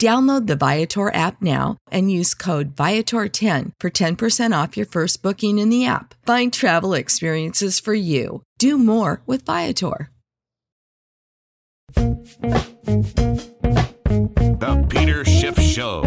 Download the Viator app now and use code Viator10 for 10% off your first booking in the app. Find travel experiences for you. Do more with Viator. The Peter Schiff Show.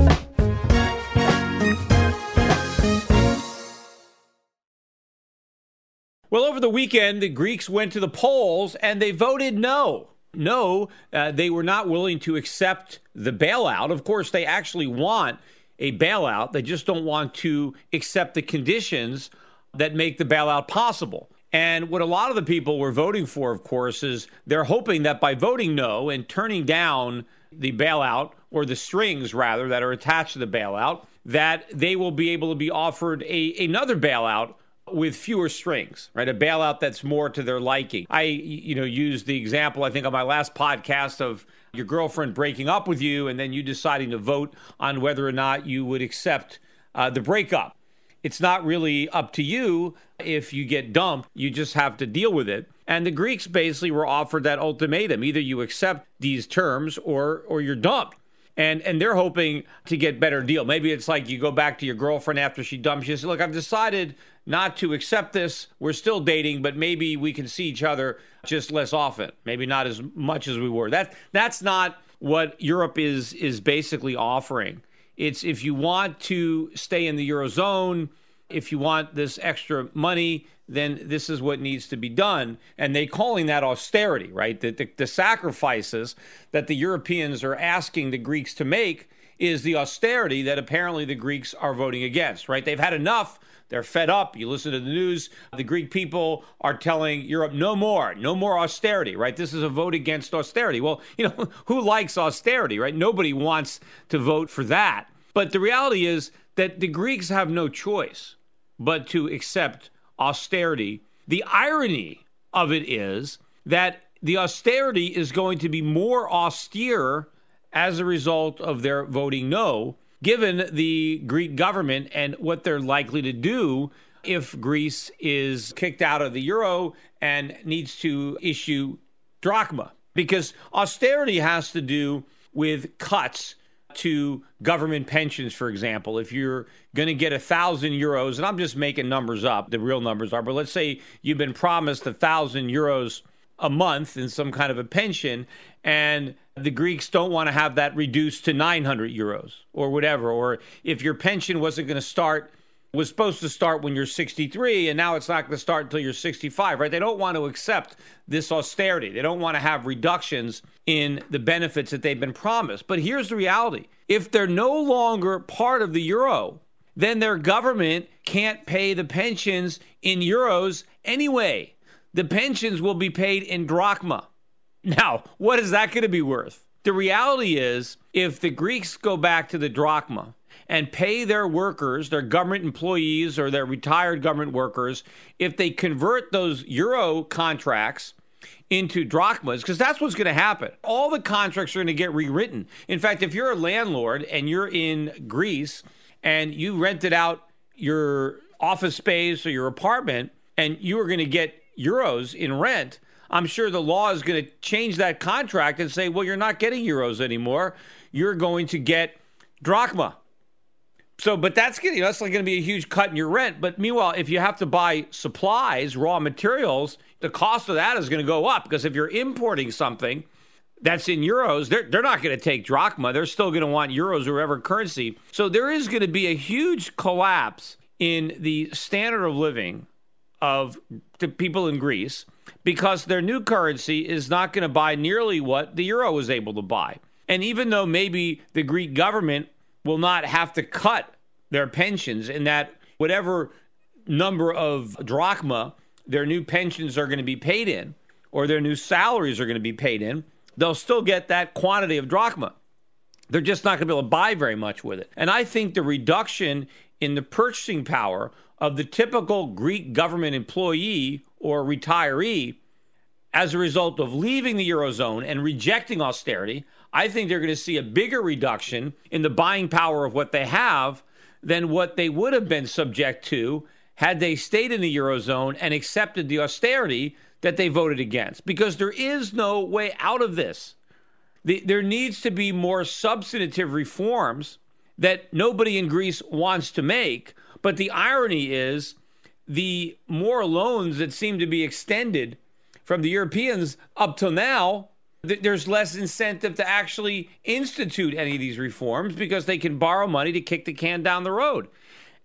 Well, over the weekend, the Greeks went to the polls and they voted no. No, uh, they were not willing to accept the bailout. Of course, they actually want a bailout. They just don't want to accept the conditions that make the bailout possible. And what a lot of the people were voting for, of course, is they're hoping that by voting no and turning down the bailout, or the strings rather, that are attached to the bailout, that they will be able to be offered a, another bailout with fewer strings, right? A bailout that's more to their liking. I, you know, used the example, I think, on my last podcast of your girlfriend breaking up with you and then you deciding to vote on whether or not you would accept uh, the breakup. It's not really up to you if you get dumped, you just have to deal with it. And the Greeks basically were offered that ultimatum either you accept these terms or, or you're dumped and and they're hoping to get better deal. Maybe it's like you go back to your girlfriend after she dumps you. Look, I've decided not to accept this. We're still dating, but maybe we can see each other just less often. Maybe not as much as we were. That that's not what Europe is is basically offering. It's if you want to stay in the eurozone, if you want this extra money, then this is what needs to be done. And they calling that austerity, right? The, the, the sacrifices that the Europeans are asking the Greeks to make is the austerity that apparently the Greeks are voting against, right? They've had enough they're fed up. You listen to the news, the Greek people are telling Europe no more, no more austerity, right? This is a vote against austerity. Well, you know, who likes austerity, right? Nobody wants to vote for that. But the reality is that the Greeks have no choice but to accept austerity. The irony of it is that the austerity is going to be more austere as a result of their voting no given the Greek government and what they're likely to do if Greece is kicked out of the euro and needs to issue drachma. Because austerity has to do with cuts to government pensions, for example. If you're going to get a thousand euros, and I'm just making numbers up, the real numbers are, but let's say you've been promised a thousand euros a month in some kind of a pension, and the Greeks don't want to have that reduced to 900 euros or whatever. Or if your pension wasn't going to start, was supposed to start when you're 63, and now it's not going to start until you're 65, right? They don't want to accept this austerity. They don't want to have reductions in the benefits that they've been promised. But here's the reality if they're no longer part of the euro, then their government can't pay the pensions in euros anyway. The pensions will be paid in drachma. Now, what is that going to be worth? The reality is, if the Greeks go back to the drachma and pay their workers, their government employees or their retired government workers, if they convert those euro contracts into drachmas, because that's what's going to happen. All the contracts are going to get rewritten. In fact, if you're a landlord and you're in Greece and you rented out your office space or your apartment and you are going to get euros in rent, I'm sure the law is going to change that contract and say, well, you're not getting euros anymore. You're going to get drachma. So, but that's getting that's like going to be a huge cut in your rent. But meanwhile, if you have to buy supplies, raw materials, the cost of that is going to go up because if you're importing something that's in euros, they're they're not going to take drachma. They're still going to want euros or whatever currency. So there is going to be a huge collapse in the standard of living of the people in Greece because their new currency is not going to buy nearly what the euro was able to buy. And even though maybe the Greek government will not have to cut their pensions in that whatever number of drachma their new pensions are going to be paid in or their new salaries are going to be paid in, they'll still get that quantity of drachma. They're just not going to be able to buy very much with it. And I think the reduction in the purchasing power of the typical Greek government employee or retiree as a result of leaving the Eurozone and rejecting austerity, I think they're going to see a bigger reduction in the buying power of what they have than what they would have been subject to had they stayed in the Eurozone and accepted the austerity that they voted against. Because there is no way out of this. The, there needs to be more substantive reforms that nobody in Greece wants to make. But the irony is the more loans that seem to be extended from the Europeans up till now, there's less incentive to actually institute any of these reforms because they can borrow money to kick the can down the road.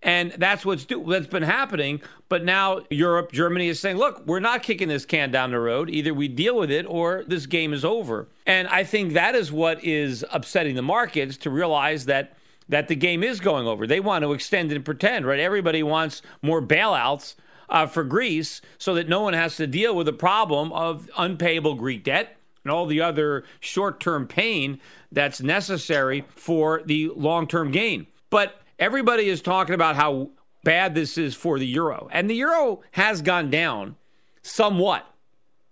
And that's what's do- that's been happening. But now Europe, Germany is saying, look, we're not kicking this can down the road. Either we deal with it or this game is over. And I think that is what is upsetting the markets to realize that that the game is going over. They want to extend and pretend, right? Everybody wants more bailouts uh, for Greece so that no one has to deal with the problem of unpayable Greek debt and all the other short term pain that's necessary for the long term gain. But everybody is talking about how bad this is for the euro. And the euro has gone down somewhat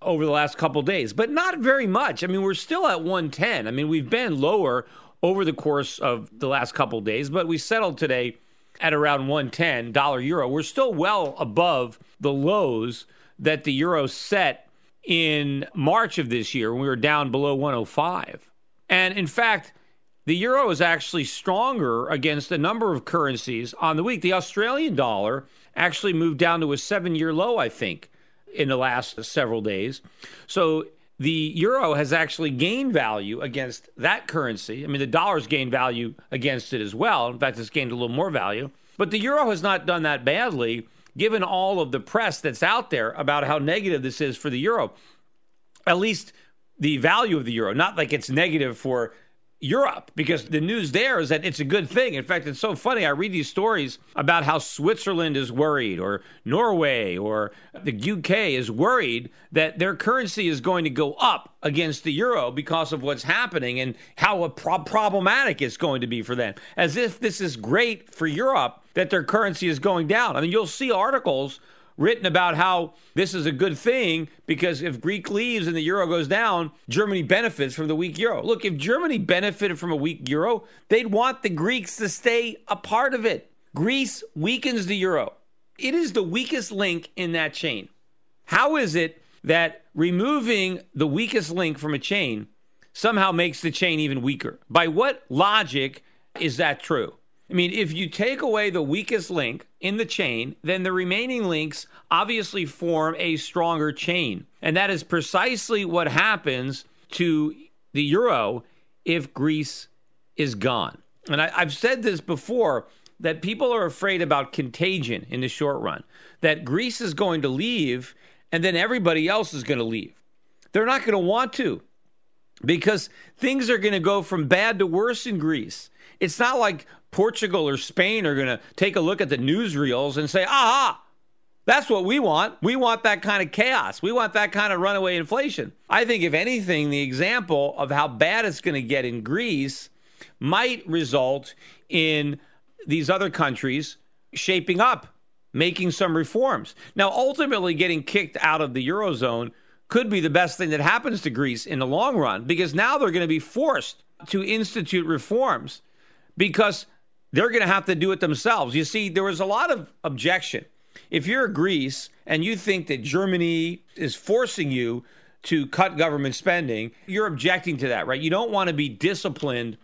over the last couple days, but not very much. I mean, we're still at 110. I mean, we've been lower over the course of the last couple days, but we settled today at around 110 dollar euro. We're still well above the lows that the euro set in March of this year when we were down below 105. And in fact, the euro is actually stronger against a number of currencies on the week. The Australian dollar actually moved down to a seven year low, I think, in the last several days. So the euro has actually gained value against that currency. I mean, the dollar's gained value against it as well. In fact, it's gained a little more value. But the euro has not done that badly, given all of the press that's out there about how negative this is for the euro. At least the value of the euro, not like it's negative for Europe because the news there is that it's a good thing. In fact, it's so funny. I read these stories about how Switzerland is worried, or Norway, or the UK is worried that their currency is going to go up against the euro because of what's happening and how pro- problematic it's going to be for them. As if this is great for Europe that their currency is going down. I mean, you'll see articles written about how this is a good thing because if Greek leaves and the euro goes down, Germany benefits from the weak euro. Look, if Germany benefited from a weak euro, they'd want the Greeks to stay a part of it. Greece weakens the euro. It is the weakest link in that chain. How is it that removing the weakest link from a chain somehow makes the chain even weaker? By what logic is that true? I mean, if you take away the weakest link in the chain, then the remaining links obviously form a stronger chain. And that is precisely what happens to the euro if Greece is gone. And I, have said this before that people are afraid about contagion in the short run, that Greece is going to leave and then everybody else is going to leave. They're not going to want to because things are going to go from bad to worse in Greece. It's not like Portugal or Spain are going to take a look at the newsreels and say, aha, That's what we want. We want that kind of chaos. We want that kind of runaway inflation. I think, if anything, the example of how bad it's going to get in Greece might result in these other countries shaping up, making some reforms. Now, ultimately, getting kicked out of the Eurozone could be the best thing that happens to Greece in the long run because now they're going to be forced to institute reforms because they're going to have to do it themselves. You see, there was a lot of objection. If you're Greece and you think that Germany is forcing you to cut government spending, you're objecting to that, right? You don't want to be disciplined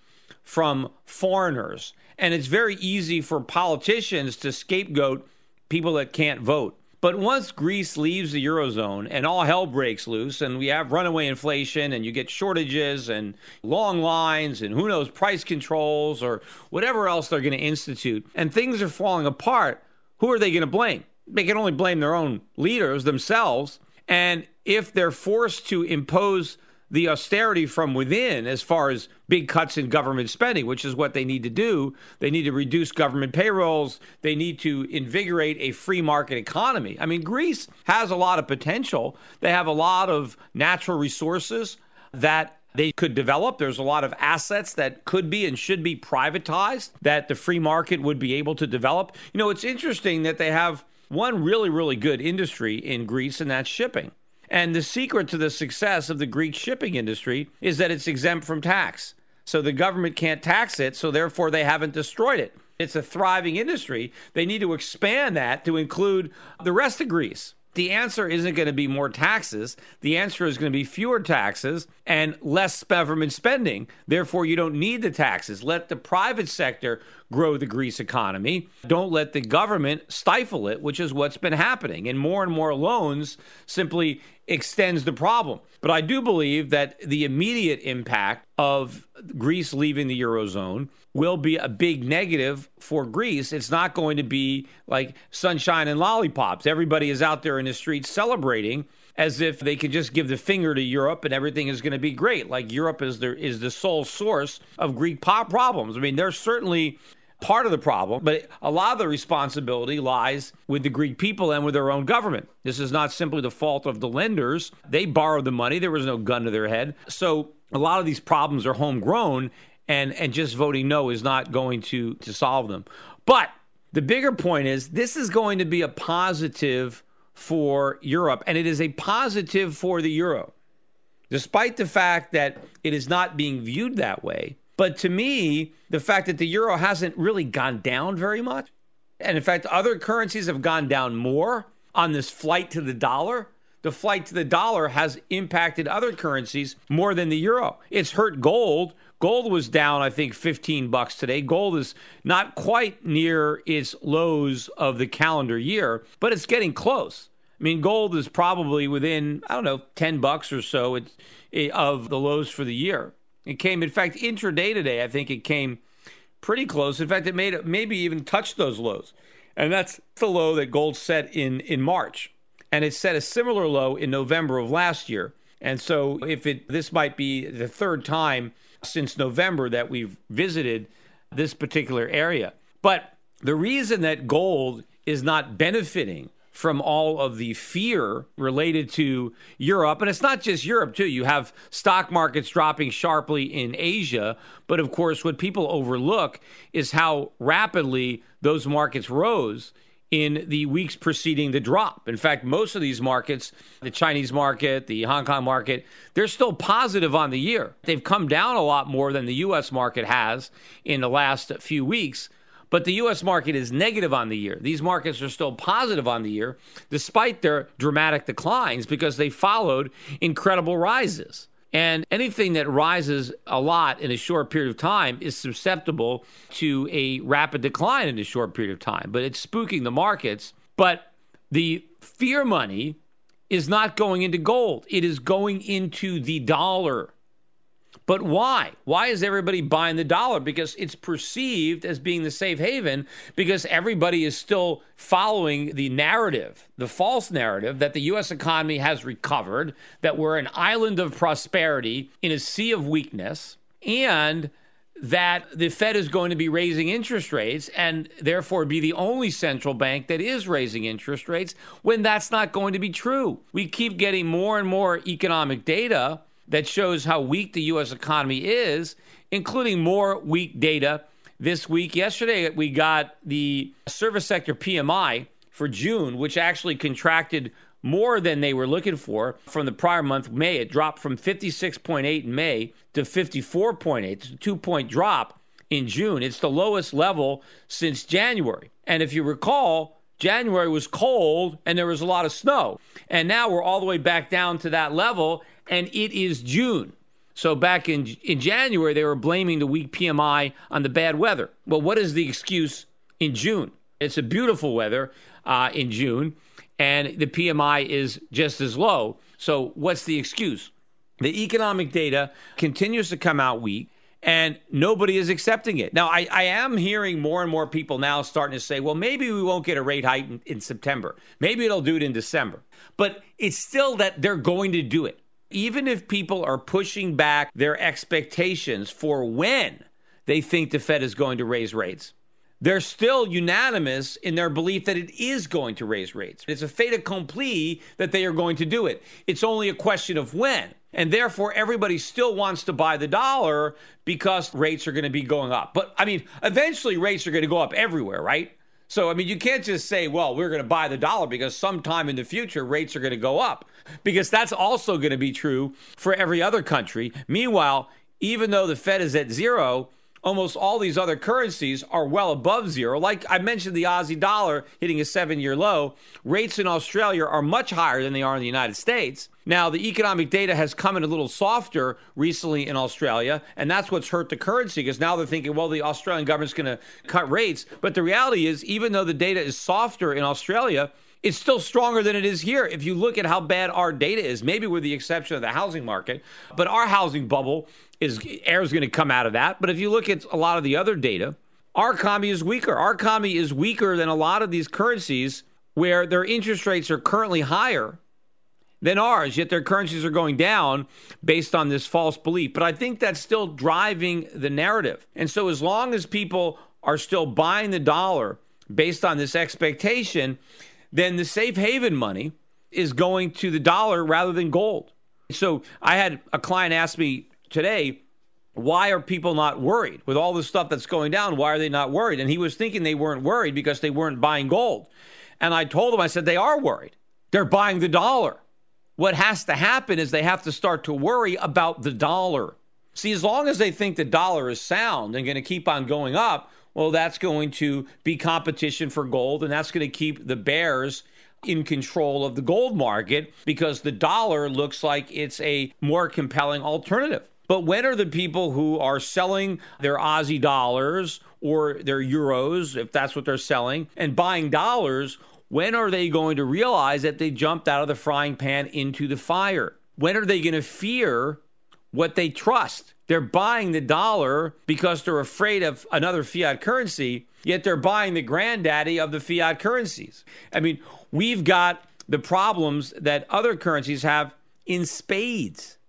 from foreigners. And it's very easy for politicians to scapegoat people that can't vote. But once Greece leaves the Eurozone and all hell breaks loose, and we have runaway inflation, and you get shortages and long lines, and who knows, price controls or whatever else they're going to institute, and things are falling apart, who are they going to blame? They can only blame their own leaders themselves. And if they're forced to impose the austerity from within as far as big cuts in government spending, which is what they need to do. They need to reduce government payrolls. They need to invigorate a free market economy. I mean, Greece has a lot of potential. They have a lot of natural resources that they could develop. There's a lot of assets that could be and should be privatized that the free market would be able to develop. You know, it's interesting that they have one really, really good industry in Greece, and that's shipping. And the secret to the success of the Greek shipping industry is that it's exempt from tax. So the government can't tax it, so therefore they haven't destroyed it. It's a thriving industry. They need to expand that to include the rest of Greece. The answer isn't going to be more taxes. The answer is going to be fewer taxes and less government spending. Therefore, you don't need the taxes. Let the private sector grow the Greece economy. Don't let the government stifle it, which is what's been happening. And more and more loans simply extends the problem. But I do believe that the immediate impact of Greece leaving the Eurozone will be a big negative for Greece. It's not going to be like sunshine and lollipops. Everybody is out there in the streets celebrating as if they could just give the finger to Europe and everything is going to be great. Like Europe is the is the sole source of Greek pop problems. I mean, there's certainly part of the problem, but a lot of the responsibility lies with the Greek people and with their own government. This is not simply the fault of the lenders. They borrowed the money, there was no gun to their head. So a lot of these problems are homegrown, and, and just voting no is not going to, to solve them. But the bigger point is this is going to be a positive for Europe, and it is a positive for the euro. Despite the fact that it is not being viewed that way, but to me, the fact that the euro hasn't really gone down very much, and in fact, other currencies have gone down more on this flight to the dollar. The flight to the dollar has impacted other currencies more than the euro. It's hurt gold. Gold was down, I think, 15 bucks today. Gold is not quite near its lows of the calendar year, but it's getting close. I mean, gold is probably within, I don't know, 10 bucks or so eh, of the lows for the year. It came, in fact, intraday today, I think it came pretty close. In fact, it made maybe even touched those lows. And that's the low that gold set in, in March. And it set a similar low in November of last year. And so if it this might be the third time since November that we've visited this particular area. But the reason that gold is not benefiting from all of the fear related to Europe. And it's not just Europe, too. You have stock markets dropping sharply in Asia. But of course, what people overlook is how rapidly those markets rose in the weeks preceding the drop. In fact, most of these markets, the Chinese market, the Hong Kong market, they're still positive on the year. They've come down a lot more than the US market has in the last few weeks. But the U.S. market is negative on the year. These markets are still positive on the year, despite their dramatic declines, because they followed incredible rises. And anything that rises a lot in a short period of time is susceptible to a rapid decline in a short period of time. But it's spooking the markets. But the fear money is not going into gold, it is going into the dollar. But why? Why is everybody buying the dollar? Because it's perceived as being the safe haven because everybody is still following the narrative, the false narrative that the US economy has recovered, that we're an island of prosperity in a sea of weakness, and that the Fed is going to be raising interest rates and therefore be the only central bank that is raising interest rates when that's not going to be true. We keep getting more and more economic data that shows how weak the U.S. economy is, including more weak data this week. Yesterday, we got the service sector PMI for June, which actually contracted more than they were looking for from the prior month, May. It dropped from 56.8 in May to 54.8. It's a two point drop in June. It's the lowest level since January. And if you recall, January was cold and there was a lot of snow. And now we're all the way back down to that level, and it is June. So back in in January, they were blaming the weak PMI on the bad weather. Well, what is the excuse in June? It's a beautiful weather uh, in June, and the PMI is just as low. So what's the excuse? The economic data continues to come out weak and nobody is accepting it. Now, I, I, am hearing more and more people now starting to say, well, maybe we won't get a rate hike in, in September. Maybe it'll do it in December. But it's still that they're going to do it even if people are pushing back their expectations for when they think the Fed is going to raise rates, they're still unanimous in their belief that it is going to raise rates. It's a fait accompli that they are going to do it. It's only a question of when. And therefore, everybody still wants to buy the dollar because rates are going to be going up. But I mean, eventually rates are going to go up everywhere, right? So, I mean, you can't just say, well, we're going to buy the dollar because sometime in the future rates are going to go up, because that's also going to be true for every other country. Meanwhile, even though the Fed is at zero, almost all these other currencies are well above zero. Like I mentioned, the Aussie dollar hitting a seven year low. Rates in Australia are much higher than they are in the United States. Now, the economic data has come in a little softer recently in Australia, and that's what's hurt the currency because now they're thinking, well, the Australian government's going to cut rates. But the reality is, even though the data is softer in Australia, it's still stronger than it is here. If you look at how bad our data is, maybe with the exception of the housing market, but our housing bubble is air is going to come out of that. But if you look at a lot of the other data, our economy is weaker. Our economy is weaker than a lot of these currencies where their interest rates are currently higher than ours, yet their currencies are going down based on this false belief. But I think that's still driving the narrative. And so as long as people are still buying the dollar based on this expectation, then the safe haven money is going to the dollar rather than gold. So I had a client ask me today, why are people not worried with all the stuff that's going down? Why are they not worried? And he was thinking they weren't worried because they weren't buying gold. And I told him, I said, they are worried. They're buying the dollar. What has to happen is they have to start to worry about the dollar. See, as long as they think the dollar is sound and going to keep on going up, well, that's going to be competition for gold, and that's going to keep the bears in control of the gold market because the dollar looks like it's a more compelling alternative. But when are the people who are selling their Aussie dollars or their euros, if that's what they're selling, and buying dollars? When are they going to realize that they jumped out of the frying pan into the fire? When are they going to fear what they trust? They're buying the dollar because they're afraid of another fiat currency, yet they're buying the granddaddy of the fiat currencies. I mean, we've got the problems that other currencies have in spades.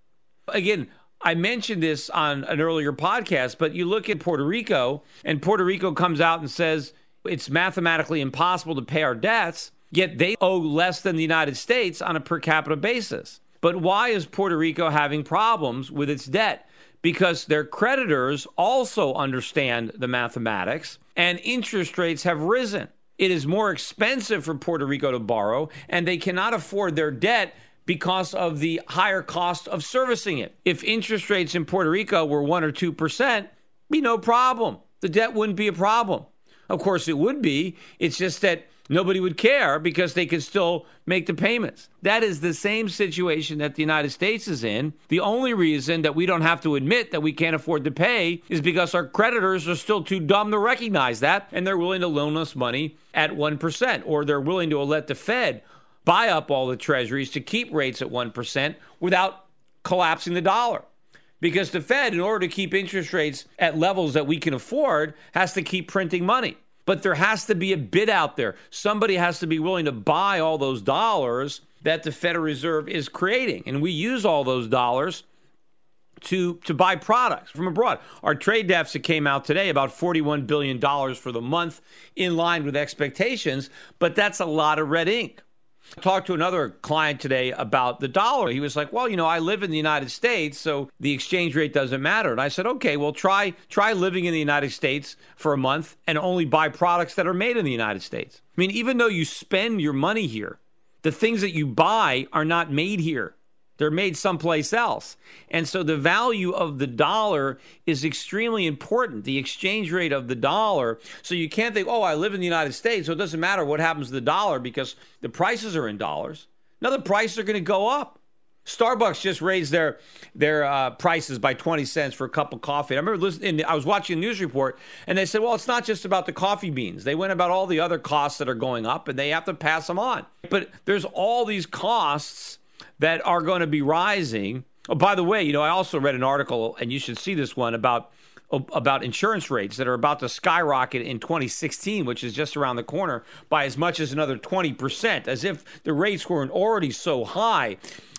Again, I mentioned this on an earlier podcast, but you look at Puerto Rico, and Puerto Rico comes out and says it's mathematically impossible to pay our debts, yet they owe less than the United States on a per capita basis. But why is Puerto Rico having problems with its debt? Because their creditors also understand the mathematics and interest rates have risen. It is more expensive for Puerto Rico to borrow, and they cannot afford their debt because of the higher cost of servicing it. If interest rates in Puerto Rico were 1 or 2%, be no problem. The debt wouldn't be a problem. Of course, it would be. It's just that nobody would care because they could still make the payments. That is the same situation that the United States is in. The only reason that we don't have to admit that we can't afford to pay is because our creditors are still too dumb to recognize that and they're willing to loan us money at 1% or they're willing to let the Fed buy up all the treasuries to keep rates at 1% without collapsing the dollar. Because the Fed, in order to keep interest rates at levels that we can afford, has to keep printing money but there has to be a bid out there. Somebody has to be willing to buy all those dollars that the Federal Reserve is creating. And we use all those dollars to to buy products from abroad. Our trade deficit came out today about 41 billion dollars for the month in line with expectations, but that's a lot of red ink. Talked to another client today about the dollar. He was like, "Well, you know, I live in the United States, so the exchange rate doesn't matter." And I said, "Okay, well try try living in the United States for a month and only buy products that are made in the United States." I mean, even though you spend your money here, the things that you buy are not made here. They're made someplace else. And so the value of the dollar is extremely important, the exchange rate of the dollar. So you can't think, oh, I live in the United States, so it doesn't matter what happens to the dollar because the prices are in dollars. Now the prices are going to go up. Starbucks just raised their their uh, prices by 20 cents for a cup of coffee. I remember listening, I was watching a news report and they said, well, it's not just about the coffee beans. They went about all the other costs that are going up and they have to pass them on. But there's all these costs that are going to be rising. Oh, by the way, you know, I also read an article, and you should see this one about about insurance rates that are about to skyrocket in 2016, which is just around the corner, by as much as another 20%, as if the rates weren't already so high.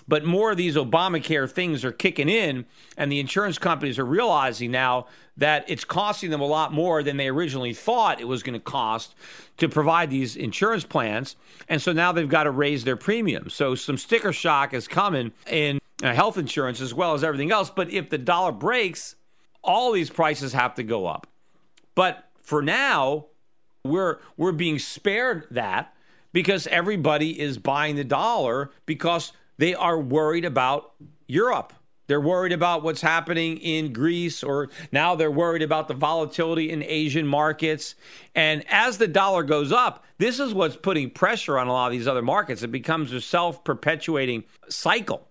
But more of these Obamacare things are kicking in, and the insurance companies are realizing now that it's costing them a lot more than they originally thought it was going to cost to provide these insurance plans. And so now they've got to raise their premiums. So some sticker shock is coming in uh, health insurance as well as everything else. But if the dollar breaks, all these prices have to go up. But for now, we're we're being spared that because everybody is buying the dollar because they are worried about Europe. They're worried about what's happening in Greece, or now they're worried about the volatility in Asian markets. And as the dollar goes up, this is what's putting pressure on a lot of these other markets. It becomes a self perpetuating cycle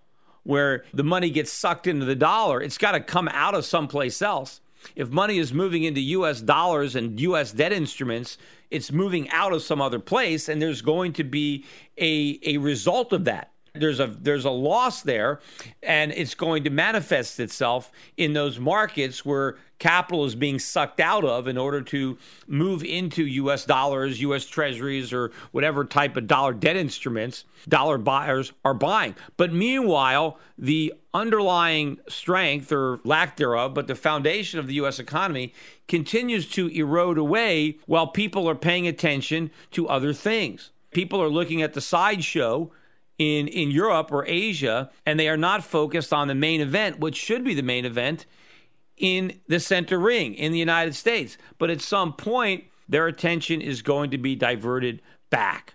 where the money gets sucked into the dollar. It's got to come out of someplace else. If money is moving into US dollars and US debt instruments, it's moving out of some other place, and there's going to be a, a result of that. There's a there's a loss there, and it's going to manifest itself in those markets where capital is being sucked out of in order to move into U.S. dollars, U.S. Treasuries, or whatever type of dollar debt instruments dollar buyers are buying. But meanwhile, the underlying strength or lack thereof, but the foundation of the U.S. economy continues to erode away while people are paying attention to other things. People are looking at the sideshow in, in Europe or Asia, and they are not focused on the main event, which should be the main event in the center ring in the United States. But at some point, their attention is going to be diverted back.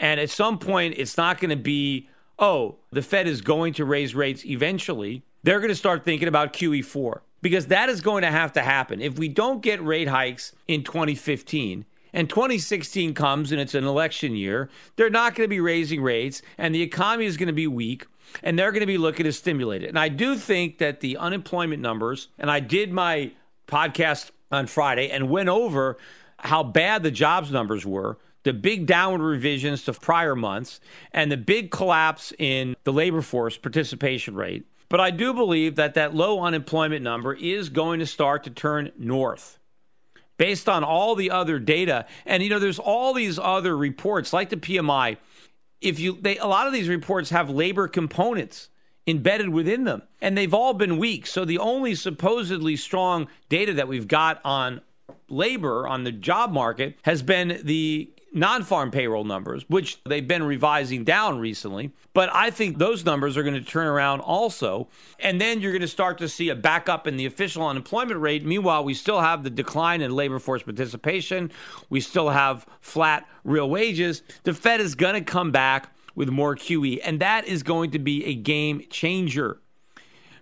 And at some point, it's not going to be, oh, the Fed is going to raise rates eventually. They're going to start thinking about QE4 because that is going to have to happen. If we don't get rate hikes in 2015, and 2016 comes and it's an election year, they're not going to be raising rates and the economy is going to be weak and they're going to be looking to stimulate it. And I do think that the unemployment numbers, and I did my podcast on Friday and went over how bad the jobs numbers were, the big downward revisions to prior months, and the big collapse in the labor force participation rate. But I do believe that that low unemployment number is going to start to turn north based on all the other data. And you know, there's all these other reports like the PMI. If you they a lot of these reports have labor components embedded within them and they've all been weak. So the only supposedly strong data that we've got on labor on the job market has been the non farm payroll numbers, which they've been revising down recently. But I think those numbers are going to turn around also. And then you're going to start to see a backup in the official unemployment rate. Meanwhile, we still have the decline in labor force participation, we still have flat real wages. The Fed is going to come back with more QE, and that is going to be a game changer.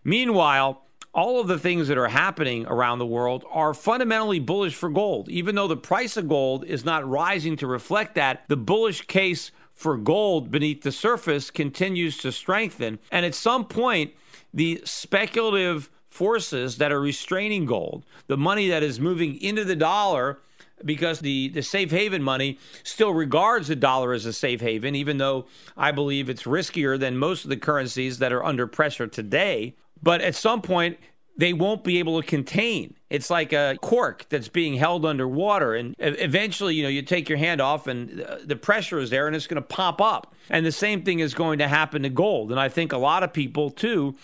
Meanwhile, all of the things that are happening around the world are fundamentally bullish for gold. Even though the price of gold is not rising to reflect that, the bullish case for gold beneath the surface continues to strengthen. And at some point, the speculative forces that are restraining gold, the money that is moving into the dollar, because the, the safe haven money still regards the dollar as a safe haven, even though I believe it's riskier than most of the currencies that are under pressure today. But at some point, they won't be able to contain. It's like a cork that's being held underwater. And eventually, you know, you take your hand off and uh, the pressure is there and it's going to pop up. And the same thing is going to happen to gold. And I think a lot of people, too,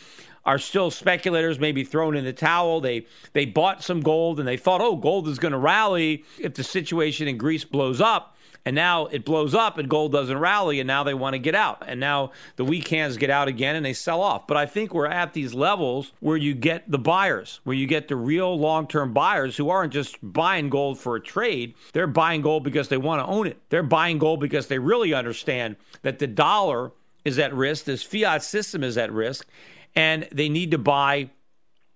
are still speculators, maybe thrown in the towel. They they bought some gold and they thought, oh, gold is going to rally if the situation in Greece blows up. And now it blows up and gold doesn't rally, and now they want to get out. And now the weak hands get out again and they sell off. But I think we're at these levels where you get the buyers, where you get the real long term buyers who aren't just buying gold for a trade. They're buying gold because they want to own it. They're buying gold because they really understand that the dollar is at risk, this fiat system is at risk, and they need to buy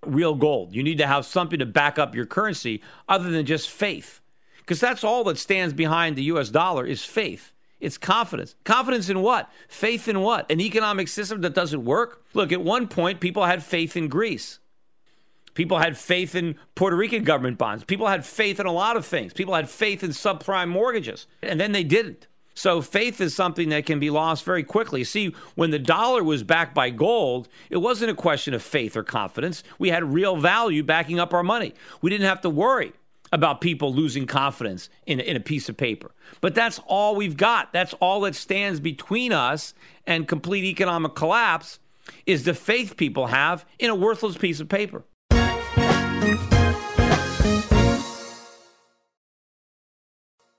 real gold. You need to have something to back up your currency other than just faith because that's all that stands behind the US dollar is faith. It's confidence. Confidence in what? Faith in what? An economic system that doesn't work? Look, at one point, people had faith in Greece. People had faith in Puerto Rican government bonds. People had faith in a lot of things. People had faith in subprime mortgages, and then they didn't. So faith is something that can be lost very quickly. See, when the dollar was backed by gold, it wasn't a question of faith or confidence. We had real value backing up our money. We didn't have to worry about people losing confidence in, in a piece of paper. But that's all we've got. That's all that stands between us and complete economic collapse is the faith people have in a worthless piece of paper.